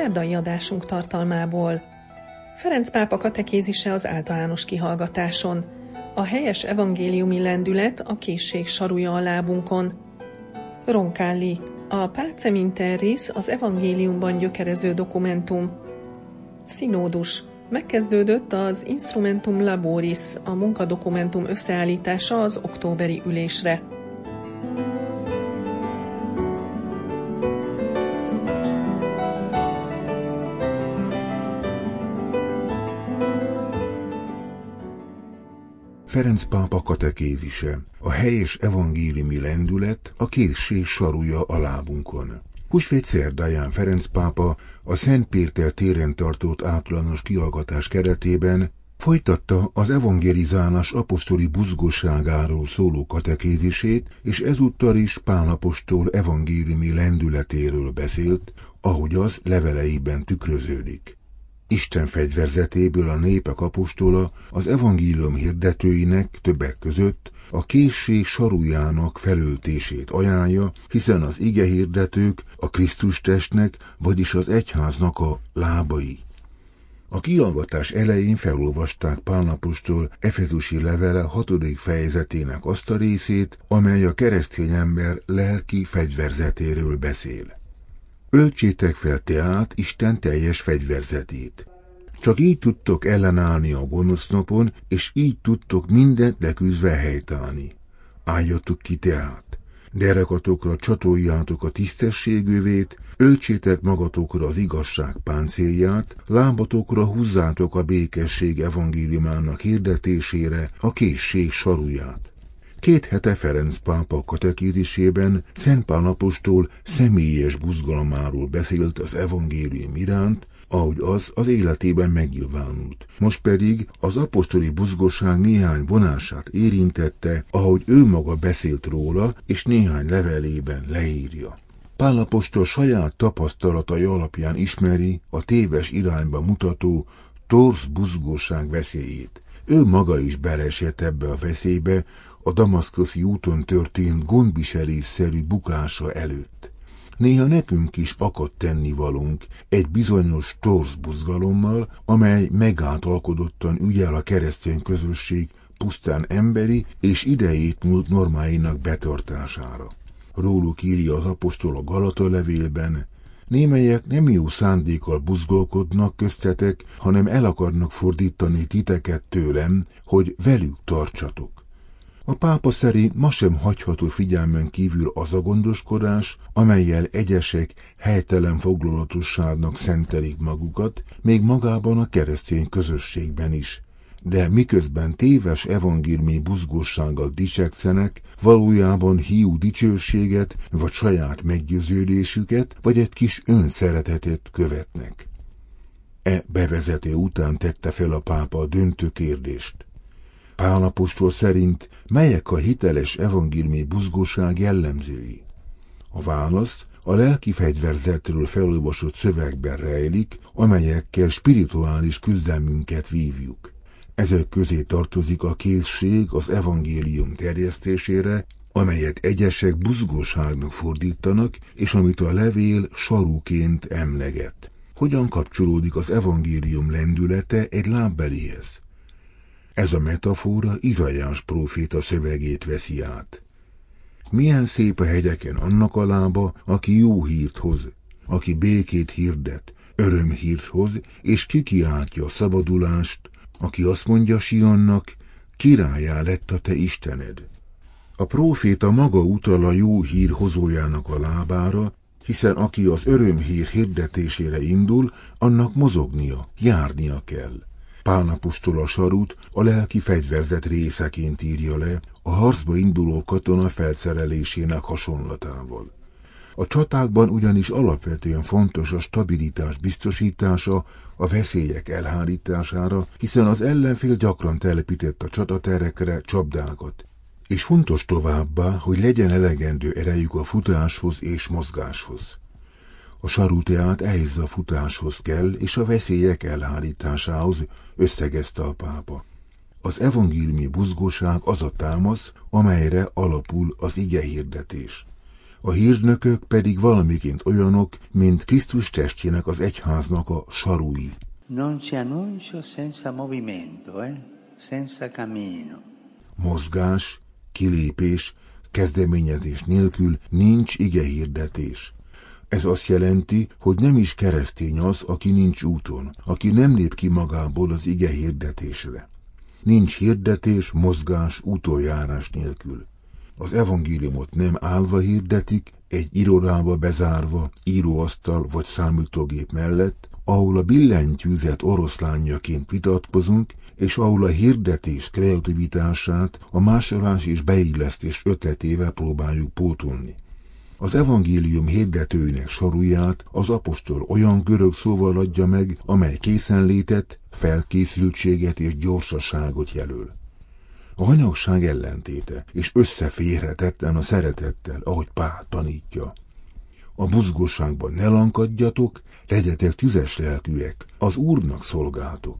Szerdai adásunk tartalmából. Ferenc pápa katekézise az általános kihallgatáson. A helyes evangéliumi lendület a készség sarúja a lábunkon. Roncalli. A Pacem Interris az evangéliumban gyökerező dokumentum. Színódus. Megkezdődött az Instrumentum Laboris, a munkadokumentum összeállítása az októberi ülésre. Ferenc pápa katekézise, a helyes evangéliumi lendület, a készség sarúja a lábunkon. Húsvét szerdáján Ferenc pápa a Szent Péter téren tartott általános kiallgatás keretében folytatta az evangelizálás apostoli buzgosságáról szóló katekézisét, és ezúttal is Pálapostól evangéliumi lendületéről beszélt, ahogy az leveleiben tükröződik. Isten fegyverzetéből a népek apostola az evangélium hirdetőinek többek között a készség sarújának felöltését ajánlja, hiszen az ige hirdetők a Krisztus testnek, vagyis az egyháznak a lábai. A kiallgatás elején felolvasták Pálnapostól Efezusi levele hatodik fejezetének azt a részét, amely a keresztény ember lelki fegyverzetéről beszél. Öltsétek fel tehát Isten teljes fegyverzetét. Csak így tudtok ellenállni a gonosz napon, és így tudtok mindent leküzdve helytállni. Álljatok ki tehát. Derekatokra csatoljátok a tisztességővét, öltsétek magatokra az igazság páncélját, lábatokra húzzátok a békesség evangéliumának hirdetésére a készség saruját. Két hete Ferenc pápa katekézisében Szent Pál apostol személyes buzgalmáról beszélt az evangélium iránt, ahogy az az életében megnyilvánult. Most pedig az apostoli buzgosság néhány vonását érintette, ahogy ő maga beszélt róla, és néhány levelében leírja. Pálapostól saját tapasztalatai alapján ismeri a téves irányba mutató torz buzgóság veszélyét. Ő maga is belesett ebbe a veszélybe a damaszkoszi úton történt gondviselésszerű bukása előtt. Néha nekünk is akad tennivalunk egy bizonyos torz buzgalommal, amely megáltalkodottan ügyel a keresztény közösség pusztán emberi és idejét múlt normáinak betartására. Róluk írja az apostol a Galata levélben, Némelyek nem jó szándékkal buzgolkodnak köztetek, hanem el akarnak fordítani titeket tőlem, hogy velük tartsatok. A pápa szerint ma sem hagyható figyelmen kívül az a gondoskodás, amelyel egyesek helytelen foglalatosságnak szentelik magukat, még magában a keresztény közösségben is. De miközben téves evangéliumi buzgósággal dicsekszenek, valójában hiú dicsőséget, vagy saját meggyőződésüket, vagy egy kis önszeretetet követnek. E bevezető után tette fel a pápa a döntő kérdést. Pálapostól szerint melyek a hiteles evangéliumi buzgóság jellemzői? A válasz a lelki fegyverzetről felolvasott szövegben rejlik, amelyekkel spirituális küzdelmünket vívjuk. Ezek közé tartozik a készség az evangélium terjesztésére, amelyet egyesek buzgóságnak fordítanak, és amit a levél sarúként emleget. Hogyan kapcsolódik az evangélium lendülete egy lábbelihez? Ez a metafora Izajás próféta szövegét veszi át. Milyen szép a hegyeken annak a lába, aki jó hírt hoz, aki békét hirdet, örömhírt hoz, és kikiáltja a szabadulást, aki azt mondja Sionnak, királyá lett a te Istened. A próféta maga utal a jó hír hozójának a lábára, hiszen aki az örömhír hirdetésére indul, annak mozognia, járnia kell. Pálnapostól a sarut a lelki fegyverzet részeként írja le, a harcba induló katona felszerelésének hasonlatával. A csatákban ugyanis alapvetően fontos a stabilitás biztosítása a veszélyek elhárítására, hiszen az ellenfél gyakran telepített a csataterekre csapdákat. És fontos továbbá, hogy legyen elegendő erejük a futáshoz és mozgáshoz. A saruteát ehhez a futáshoz kell, és a veszélyek elhárításához összegezte a pápa. Az evangéliumi buzgóság az a támasz, amelyre alapul az ige hirdetés. A hírnökök pedig valamiként olyanok, mint Krisztus testjének az egyháznak a sarui. Non ci annuncio senza movimento, eh? senza cammino. Mozgás, kilépés, kezdeményezés nélkül nincs ige hirdetés. Ez azt jelenti, hogy nem is keresztény az, aki nincs úton, aki nem lép ki magából az ige hirdetésre. Nincs hirdetés, mozgás, utoljárás nélkül. Az evangéliumot nem állva hirdetik, egy irodába bezárva, íróasztal vagy számítógép mellett, ahol a billentyűzet oroszlányaként vitatkozunk, és ahol a hirdetés kreativitását a másolás és beillesztés ötletével próbáljuk pótolni. Az evangélium hirdetőinek soruját az apostol olyan görög szóval adja meg, amely készenlétet, felkészültséget és gyorsaságot jelöl. A hanyagság ellentéte, és összeférhetetlen a szeretettel, ahogy Pál tanítja. A buzgóságban ne lankadjatok, legyetek tüzes lelkűek, az Úrnak szolgáltok.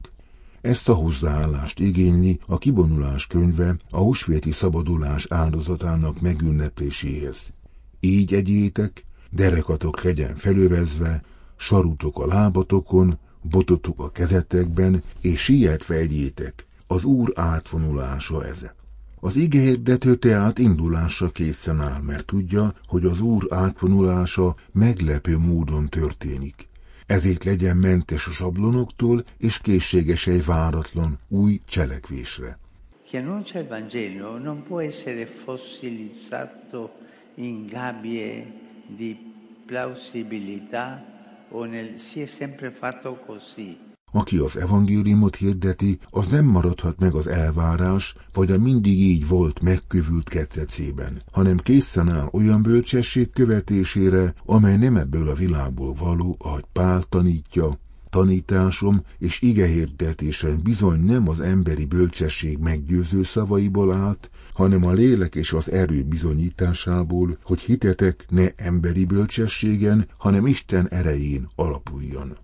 Ezt a hozzáállást igényli a kibonulás könyve a húsvéti szabadulás áldozatának megünnepléséhez. Így egyétek, derekatok legyen felövezve, sarutok a lábatokon, bototok a kezetekben, és sietve egyétek, az Úr átvonulása eze. Az hirdető tehát indulásra készen áll, mert tudja, hogy az Úr átvonulása meglepő módon történik. Ezért legyen mentes a sablonoktól, és készséges egy váratlan, új cselekvésre. Chi annuncia il Vangelo non può essere fossilizzato in gabbie di plausibilità o nel si è sempre fatto così. Aki az evangéliumot hirdeti, az nem maradhat meg az elvárás, vagy a mindig így volt megkövült ketrecében, hanem készen áll olyan bölcsesség követésére, amely nem ebből a világból való, ahogy Pál tanítja, tanításom és igehirdetésem bizony nem az emberi bölcsesség meggyőző szavaiból állt, hanem a lélek és az erő bizonyításából, hogy hitetek ne emberi bölcsességen, hanem Isten erején alapuljon.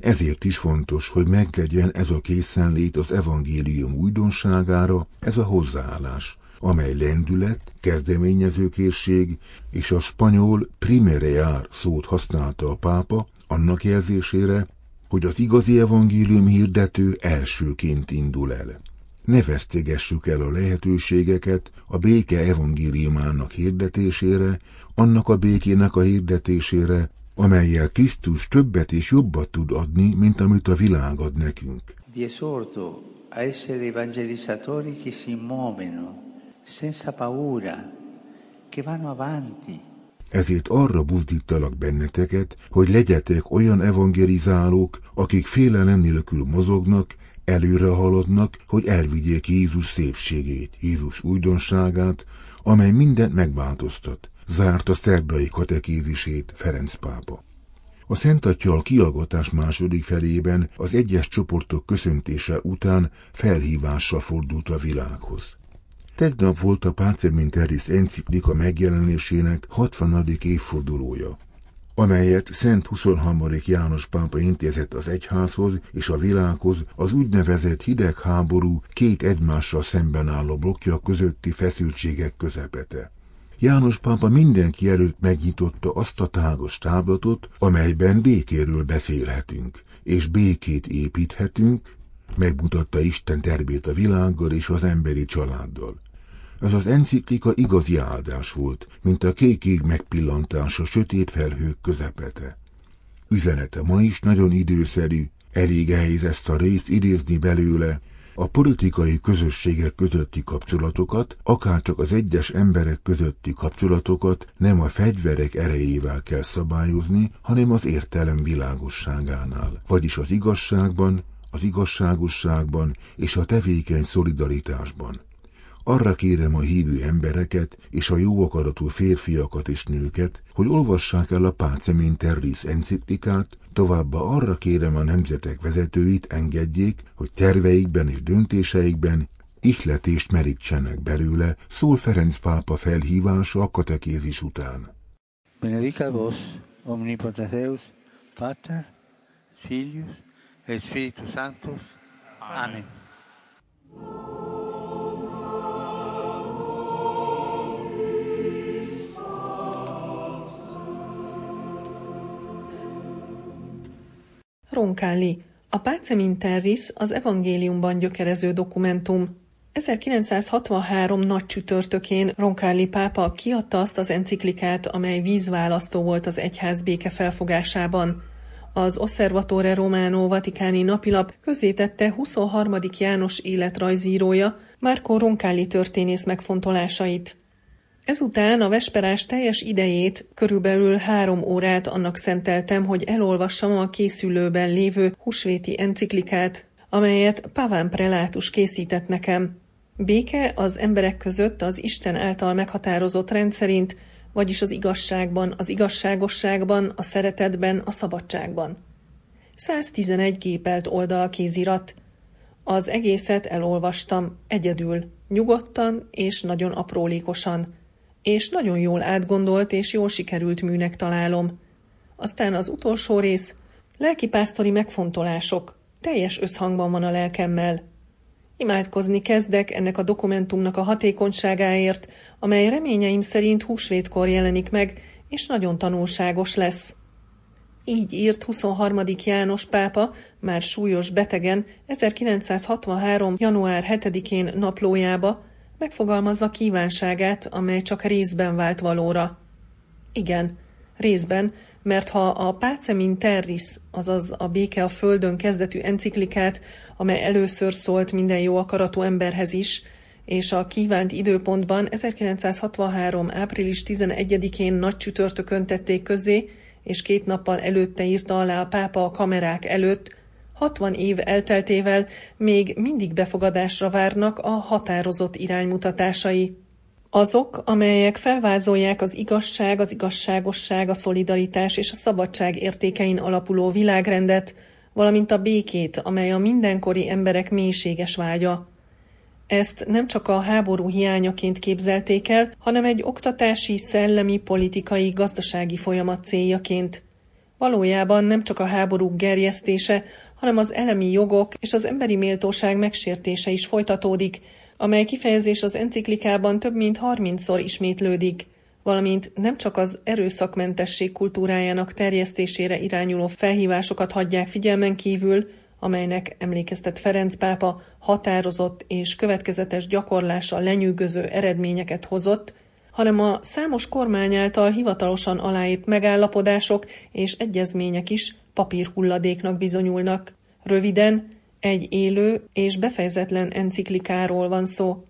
Ezért is fontos, hogy meglegyen ez a készenlét az evangélium újdonságára, ez a hozzáállás, amely lendület, kezdeményezőkészség és a spanyol primereár szót használta a pápa annak jelzésére, hogy az igazi evangélium hirdető elsőként indul el. Ne vesztegessük el a lehetőségeket a béke evangéliumának hirdetésére, annak a békének a hirdetésére, amelyel Krisztus többet és jobbat tud adni, mint amit a világ ad nekünk. Vi esorto a essere evangelizzatori che si muovono senza paura, che vanno avanti. Ezért arra buzdítalak benneteket, hogy legyetek olyan evangelizálók, akik félelem nélkül mozognak, előre haladnak, hogy elvigyék Jézus szépségét, Jézus újdonságát, amely mindent megváltoztat, zárt a szerdai katekézisét Ferenc pápa. A Szent Atyal kialgatás második felében az egyes csoportok köszöntése után felhívással fordult a világhoz. Tegnap volt a Páceminteris enciklika megjelenésének 60. évfordulója, amelyet Szent 23. János pápa intézett az egyházhoz és a világhoz az úgynevezett hidegháború két egymással szemben álló blokja közötti feszültségek közepete. János pápa mindenki előtt megnyitotta azt a tágos táblatot, amelyben békéről beszélhetünk, és békét építhetünk, megmutatta Isten tervét a világgal és az emberi családdal. Ez az enciklika igazi áldás volt, mint a kékég megpillantása sötét felhők közepete. Üzenete ma is nagyon időszerű, elég ehhez ezt a részt idézni belőle, a politikai közösségek közötti kapcsolatokat, akárcsak az egyes emberek közötti kapcsolatokat nem a fegyverek erejével kell szabályozni, hanem az értelem világosságánál, vagyis az igazságban, az igazságosságban és a tevékeny szolidaritásban. Arra kérem a hívő embereket és a jó akaratú férfiakat és nőket, hogy olvassák el a Pacem Terris enciklikát, továbbá arra kérem a nemzetek vezetőit engedjék, hogy terveikben és döntéseikben ihletést merítsenek belőle, szól Ferenc pápa felhívása a katekézis után. Benedica vos, omnipotens Deus, Pater, Filius, et Spiritus Sanctus. Amen. Roncalli. A Pacem in Terris az evangéliumban gyökerező dokumentum. 1963 nagy csütörtökén Roncalli pápa kiadta azt az enciklikát, amely vízválasztó volt az egyház béke felfogásában. Az Osservatore Romano Vatikáni napilap közzétette 23. János életrajzírója, Márko Roncalli történész megfontolásait. Ezután a vesperás teljes idejét, körülbelül három órát annak szenteltem, hogy elolvassam a készülőben lévő husvéti enciklikát, amelyet Paván prelátus készített nekem. Béke az emberek között az Isten által meghatározott rendszerint, vagyis az igazságban, az igazságosságban, a szeretetben, a szabadságban. 111 gépelt oldal kézirat. Az egészet elolvastam, egyedül, nyugodtan és nagyon aprólékosan, és nagyon jól átgondolt és jól sikerült műnek találom. Aztán az utolsó rész, lelkipásztori megfontolások, teljes összhangban van a lelkemmel. Imádkozni kezdek ennek a dokumentumnak a hatékonyságáért, amely reményeim szerint húsvétkor jelenik meg, és nagyon tanulságos lesz. Így írt 23. János pápa, már súlyos betegen, 1963. január 7-én naplójába, megfogalmazva kívánságát, amely csak részben vált valóra. Igen, részben, mert ha a Pácemin Terris, azaz a Béke a Földön kezdetű enciklikát, amely először szólt minden jó akaratú emberhez is, és a kívánt időpontban 1963. április 11-én nagy csütörtökön tették közé, és két nappal előtte írta alá a pápa a kamerák előtt, 60 év elteltével még mindig befogadásra várnak a határozott iránymutatásai. Azok, amelyek felvázolják az igazság, az igazságosság, a szolidaritás és a szabadság értékein alapuló világrendet, valamint a békét, amely a mindenkori emberek mélységes vágya. Ezt nem csak a háború hiányaként képzelték el, hanem egy oktatási, szellemi, politikai, gazdasági folyamat céljaként. Valójában nem csak a háborúk gerjesztése, hanem az elemi jogok és az emberi méltóság megsértése is folytatódik, amely kifejezés az enciklikában több mint 30-szor ismétlődik, valamint nem csak az erőszakmentesség kultúrájának terjesztésére irányuló felhívásokat hagyják figyelmen kívül, amelynek emlékeztet Ferenc pápa határozott és következetes gyakorlása lenyűgöző eredményeket hozott, hanem a számos kormány által hivatalosan aláírt megállapodások és egyezmények is papírhulladéknak bizonyulnak. Röviden, egy élő és befejezetlen enciklikáról van szó.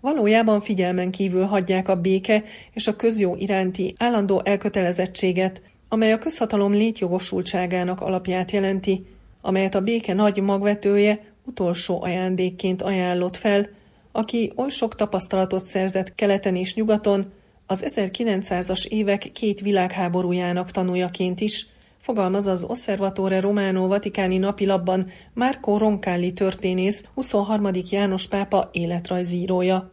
Valójában figyelmen kívül hagyják a béke és a közjó iránti állandó elkötelezettséget, amely a közhatalom létjogosultságának alapját jelenti, amelyet a béke nagy magvetője utolsó ajándékként ajánlott fel, aki oly sok tapasztalatot szerzett keleten és nyugaton, az 1900-as évek két világháborújának tanújaként is, fogalmaz az Osservatore Romano Vatikáni napilapban Marco Roncalli történész 23. János pápa életrajzírója.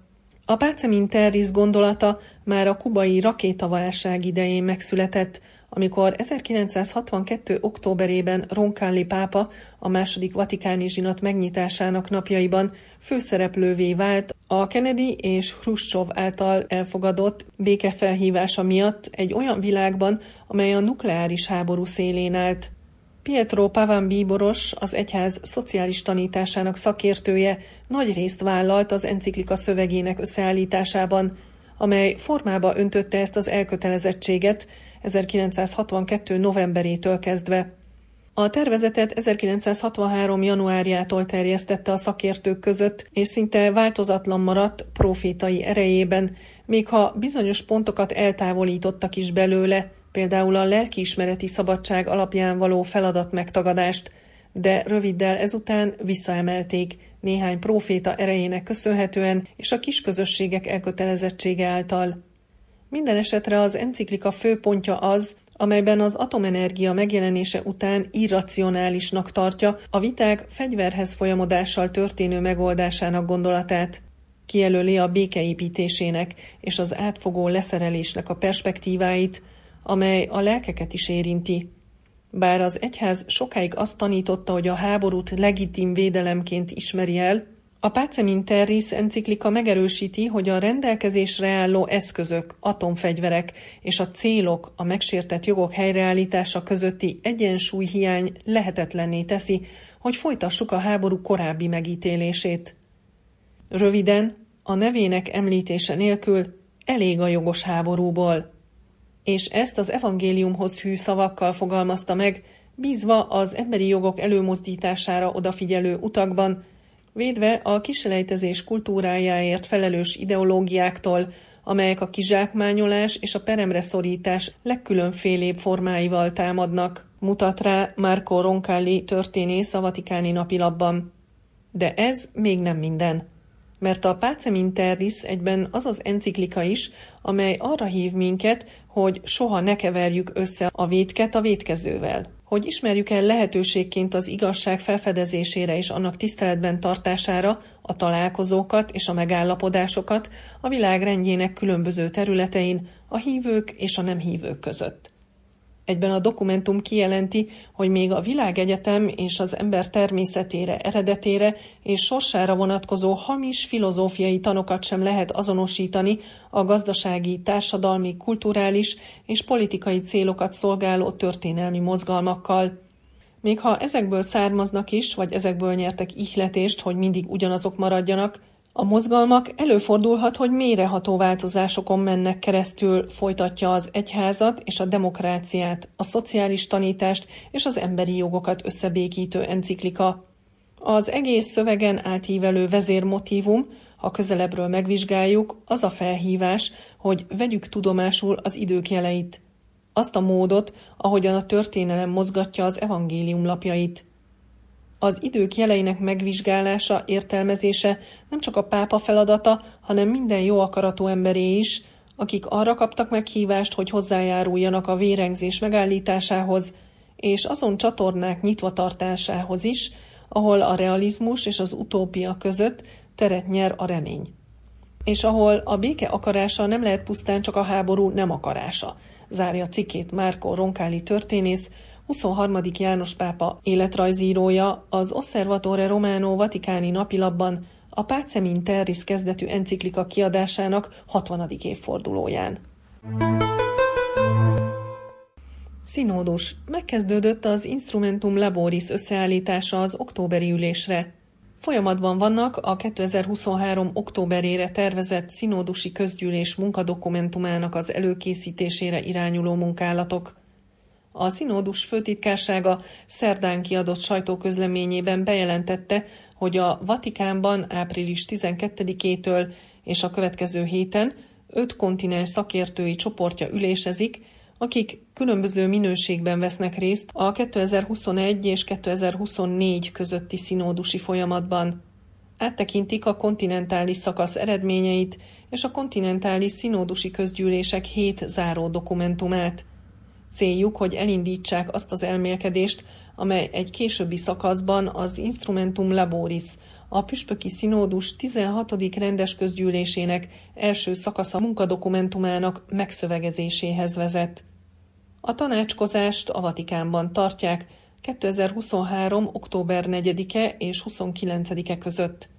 A Pácemin Terris gondolata már a kubai rakétaválság idején megszületett, amikor 1962. októberében Roncalli pápa a második vatikáni zsinat megnyitásának napjaiban főszereplővé vált a Kennedy és Khrushchev által elfogadott békefelhívása miatt egy olyan világban, amely a nukleáris háború szélén állt. Pietro Pavan bíboros, az egyház szociális tanításának szakértője nagy részt vállalt az enciklika szövegének összeállításában, amely formába öntötte ezt az elkötelezettséget 1962. novemberétől kezdve. A tervezetet 1963. januárjától terjesztette a szakértők között, és szinte változatlan maradt profétai erejében, még ha bizonyos pontokat eltávolítottak is belőle, például a lelkiismereti szabadság alapján való feladat megtagadást, de röviddel ezután visszaemelték, néhány próféta erejének köszönhetően és a kisközösségek elkötelezettsége által. Minden esetre az enciklika főpontja az, amelyben az atomenergia megjelenése után irracionálisnak tartja a viták fegyverhez folyamodással történő megoldásának gondolatát. Kijelöli a békeépítésének és az átfogó leszerelésnek a perspektíváit, amely a lelkeket is érinti. Bár az egyház sokáig azt tanította, hogy a háborút legitim védelemként ismeri el, a Pacem Terris enciklika megerősíti, hogy a rendelkezésre álló eszközök, atomfegyverek és a célok a megsértett jogok helyreállítása közötti egyensúlyhiány lehetetlenné teszi, hogy folytassuk a háború korábbi megítélését. Röviden, a nevének említése nélkül elég a jogos háborúból. És ezt az evangéliumhoz hű szavakkal fogalmazta meg, bízva az emberi jogok előmozdítására odafigyelő utakban, védve a kiselejtezés kultúrájáért felelős ideológiáktól, amelyek a kizsákmányolás és a peremre szorítás legkülönfélébb formáival támadnak, mutat rá Marco Roncalli történész a Vatikáni napilapban. De ez még nem minden. Mert a Pacem Interris egyben az az enciklika is, amely arra hív minket, hogy soha ne keverjük össze a védket a védkezővel hogy ismerjük el lehetőségként az igazság felfedezésére és annak tiszteletben tartására a találkozókat és a megállapodásokat a világ rendjének különböző területein a hívők és a nem hívők között. Egyben a dokumentum kijelenti, hogy még a világegyetem és az ember természetére, eredetére és sorsára vonatkozó hamis filozófiai tanokat sem lehet azonosítani a gazdasági, társadalmi, kulturális és politikai célokat szolgáló történelmi mozgalmakkal. Még ha ezekből származnak is, vagy ezekből nyertek ihletést, hogy mindig ugyanazok maradjanak, a mozgalmak előfordulhat, hogy mélyreható változásokon mennek keresztül, folytatja az egyházat és a demokráciát, a szociális tanítást és az emberi jogokat összebékítő enciklika. Az egész szövegen átívelő vezérmotívum, ha közelebbről megvizsgáljuk, az a felhívás, hogy vegyük tudomásul az idők jeleit. Azt a módot, ahogyan a történelem mozgatja az evangélium lapjait – az idők jeleinek megvizsgálása, értelmezése nem csak a pápa feladata, hanem minden jó akaratú emberé is, akik arra kaptak meghívást, hogy hozzájáruljanak a vérengzés megállításához, és azon csatornák nyitva tartásához is, ahol a realizmus és az utópia között teret nyer a remény. És ahol a béke akarása nem lehet pusztán csak a háború nem akarása, zárja cikkét Márko Ronkáli történész, 23. János pápa életrajzírója az Osservatore Romano Vatikáni napilapban a Pacem Terris kezdetű enciklika kiadásának 60. évfordulóján. Színódus. Megkezdődött az Instrumentum Laboris összeállítása az októberi ülésre. Folyamatban vannak a 2023. októberére tervezett színódusi közgyűlés munkadokumentumának az előkészítésére irányuló munkálatok. A színódus főtitkársága szerdán kiadott sajtóközleményében bejelentette, hogy a Vatikánban április 12-től és a következő héten öt kontinens szakértői csoportja ülésezik, akik különböző minőségben vesznek részt a 2021 és 2024 közötti színódusi folyamatban. Áttekintik a kontinentális szakasz eredményeit és a kontinentális színódusi közgyűlések hét záró dokumentumát – Céljuk, hogy elindítsák azt az elmélkedést, amely egy későbbi szakaszban az Instrumentum Laboris, a Püspöki Színódus 16. rendes közgyűlésének első szakasza munkadokumentumának megszövegezéséhez vezet. A tanácskozást a Vatikánban tartják 2023. október 4-e és 29-e között.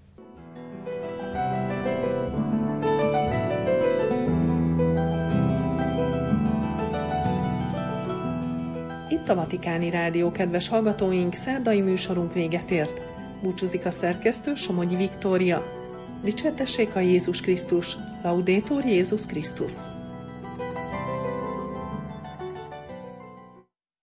Itt a Vatikáni Rádió, kedves hallgatóink, szerdai műsorunk véget ért. Búcsúzik a szerkesztő Somogyi Viktória. Dicsértessék a Jézus Krisztus, Laudétor Jézus Krisztus!